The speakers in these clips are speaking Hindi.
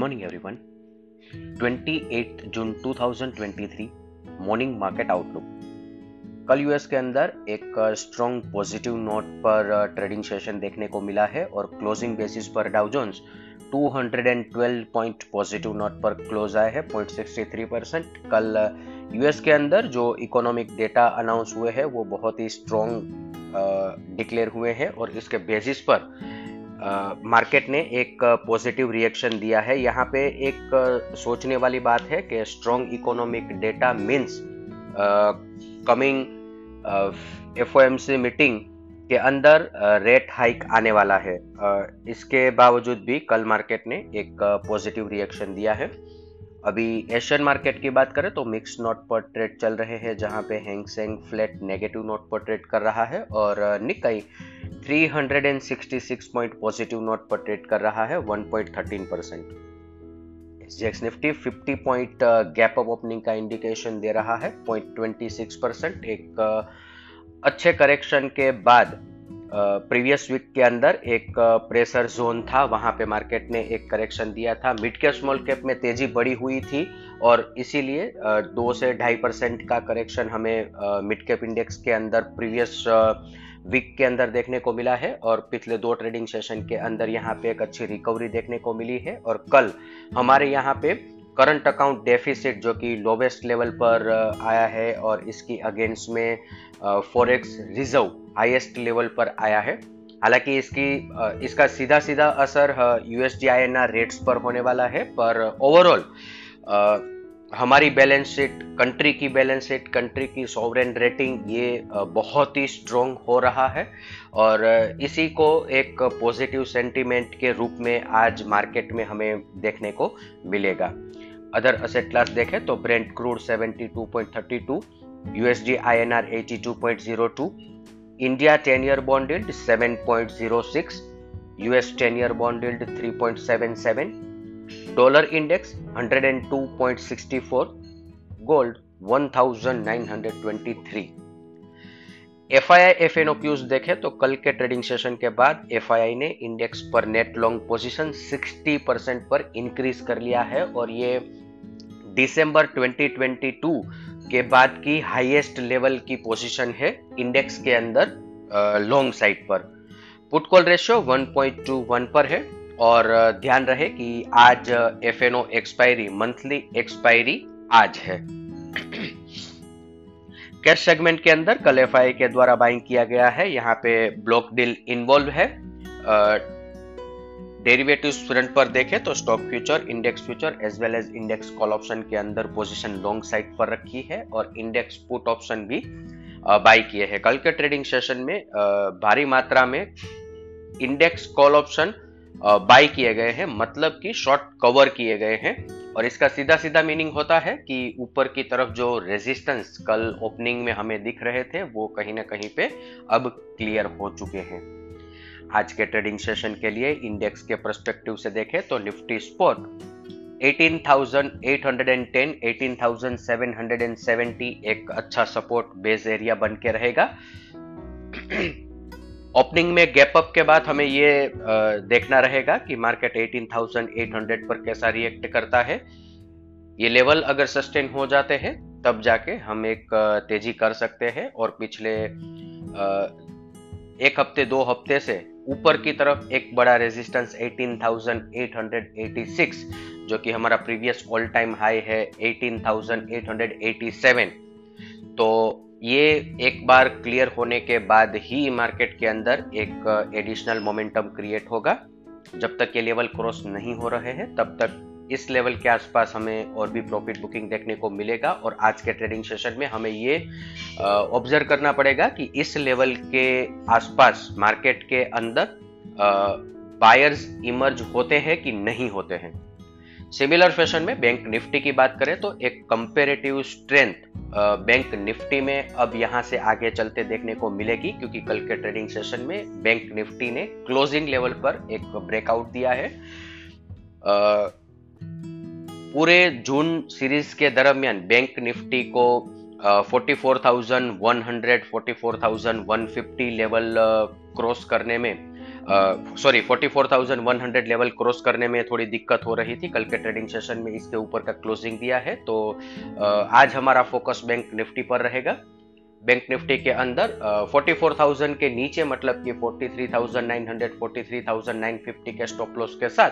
Morning everyone 28 June 2023 morning market outlook कल यूएस के अंदर एक स्ट्रॉन्ग पॉजिटिव नोट पर ट्रेडिंग सेशन देखने को मिला है और क्लोजिंग बेसिस पर Dow Jones 212 point positive note पर क्लोज आए हैं 0.63 परसेंट कल यूएस के अंदर जो इकोनॉमिक डेटा अनाउंस हुए हैं, वो बहुत ही स्ट्रॉन्ग डिक्लेयर हुए हैं और इसके बेसिस पर मार्केट ने एक पॉजिटिव रिएक्शन दिया है। यहाँ पे एक सोचने वाली बात है कि strong economic data means coming FOMC meeting के अंदर रेट हाइक आने वाला है। इसके बावजूद भी कल मार्केट ने एक पॉजिटिव रिएक्शन दिया है। अभी एशियन मार्केट की बात करें तो मिक्स नोट पर ट्रेड चल रहे हैं, जहाँ पे Hang Seng flat negative note पर ट्रेड कर रहा है और निकाई 366 पॉइंट पॉजिटिव नोट पर ट्रेड कर रहा है 1.13 percent SGX Nifty 50 point gap up opening का इंडिकेशन दे रहा है 0.26 परसेंट एक uh, अच्छे करेक्शन के बाद प्रीवियस वीक के अंदर एक प्रेशर जोन था, वहाँ पे मार्केट ने एक करेक्शन दिया था। मिड कैप, स्मॉल कैप में तेज़ी बढ़ी हुई थी और इसीलिए दो से ढाई परसेंट का करेक्शन हमें मिड कैप इंडेक्स के अंदर प्रीवियस वीक के अंदर देखने को मिला है और पिछले दो ट्रेडिंग सेशन के अंदर यहाँ पे एक अच्छी रिकवरी देखने को मिली है और कल हमारे यहाँ पे करंट अकाउंट डेफिसिट जो कि लोवेस्ट लेवल पर आया है और इसकी अगेंस्ट में फॉरेक्स रिज़र्व हाईएस्ट लेवल पर आया है। हालाँकि इसकी इसका सीधा सीधा असर यूएसडी आई रेट्स पर होने वाला है, पर ओवरऑल हमारी बैलेंस शीट कंट्री की बैलेंस शीट कंट्री की सॉवरेन रेटिंग ये बहुत ही स्ट्रॉन्ग हो रहा है। और इसी को एक पॉजिटिव सेंटीमेंट के रूप में आज मार्केट में हमें देखने को मिलेगा। अदर असेट क्लास देखें तो Brent crude 72.32 USD INR 82.02 India 10 year bond yield 7.06 US 10 year bond yield 3.77 dollar index 102.64 gold 1923 F I I F and O's देखे तो कल के ट्रेडिंग सेशन के बाद एफ़ आई आई ने इंडेक्स पर नेट लॉन्ग पोजीशन 60 परसेंट पर इंक्रीज कर लिया है और ये दिसंबर 2022 के बाद की हाईएस्ट लेवल की पोजीशन है इंडेक्स के अंदर लॉन्ग साइड पर। पुट कॉल रेशियो 1.21 पर है और ध्यान रहे कि आज F and O expiry monthly expiry आज है। कैश सेगमेंट के अंदर कल एफ़ के द्वारा बाइंग किया गया है। यहाँ पे ब्लॉक डील इन्वॉल्व है। डेरिवेटिव फ्रंट पर देखें तो stock future index future as well as index call option के अंदर पोजीशन लॉन्ग साइड पर रखी है और इंडेक्स पुट ऑप्शन भी बाई किए हैं। कल के ट्रेडिंग सेशन में भारी मात्रा में इंडेक्स कॉल ऑप्शन बाई किए गए हैं मतलब कि शॉर्ट कवर किए गए हैं और इसका सीधा सीधा मीनिंग होता है कि ऊपर की तरफ़ जो रेजिस्टेंस कल ओपनिंग में हमें दिख रहे थे, वो कहीं ना कहीं पे अब क्लियर हो चुके हैं। आज के ट्रेडिंग सेशन के लिए इंडेक्स के परस्पेक्टिव से देखें तो निफ्टी स्पोर्ट 18,810, 18,770 एक अच्छा सपोर्ट बेस एरिया बन के रहेगा। ओपनिंग में गैप अप के बाद हमें ये देखना रहेगा कि मार्केट 18,800 पर कैसा रिएक्ट करता है। ये लेवल अगर सस्टेन हो जाते हैं तब जाके हम एक तेज़ी कर सकते हैं और पिछले एक हफ़्ते दो हफ़्ते से ऊपर की तरफ़ एक बड़ा रेजिस्टेंस 18,886 जो कि हमारा प्रीवियस ऑल टाइम हाई है 18,887 तो ये एक बार क्लियर होने के बाद ही मार्केट के अंदर एक एडिशनल मोमेंटम क्रिएट होगा। जब तक ये लेवल क्रॉस नहीं हो रहे हैं तब तक इस लेवल के आसपास हमें और भी प्रॉफिट बुकिंग देखने को मिलेगा और आज के ट्रेडिंग सेशन में हमें ये ऑब्ज़र्व करना पड़ेगा कि इस लेवल के आसपास मार्केट के अंदर बायर्स इमर्ज होते हैं कि नहीं होते हैं। सिमिलर फ़ैशन में बैंक निफ्टी की बात करें तो एक कंपेरेटिव स्ट्रेंथ बैंक निफ्टी में अब यहाँ से आगे चलते देखने को मिलेगी क्योंकि कल के ट्रेडिंग सेशन में बैंक निफ्टी ने क्लोजिंग लेवल पर एक ब्रेकआउट दिया है। पूरे जून सीरीज़ के दरमियान बैंक निफ्टी को 44,100 44,150 लेवल क्रॉस करने में सॉरी 44,100 लेवल क्रॉस करने में थोड़ी दिक्कत हो रही थी। कल के ट्रेडिंग सेशन में इसके ऊपर का क्लोजिंग दिया है। तो uh, आज हमारा फोकस बैंक निफ्टी पर रहेगा। बैंक निफ्टी के अंदर फोर्टी फोर थाउज़ेंड के नीचे मतलब कि forty three thousand nine hundred forty three thousand nine fifty के स्टॉप लॉस के साथ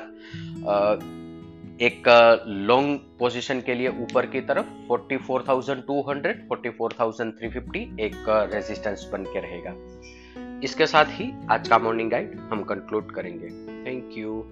एक लॉन्ग पोजीशन के लिए ऊपर की तरफ़ 44,200, 44,350 एक रेजिस्टेंस बन के रहेगा। इसके साथ ही आज का मॉर्निंग गाइड हम कंक्लूड करेंगे। Thank you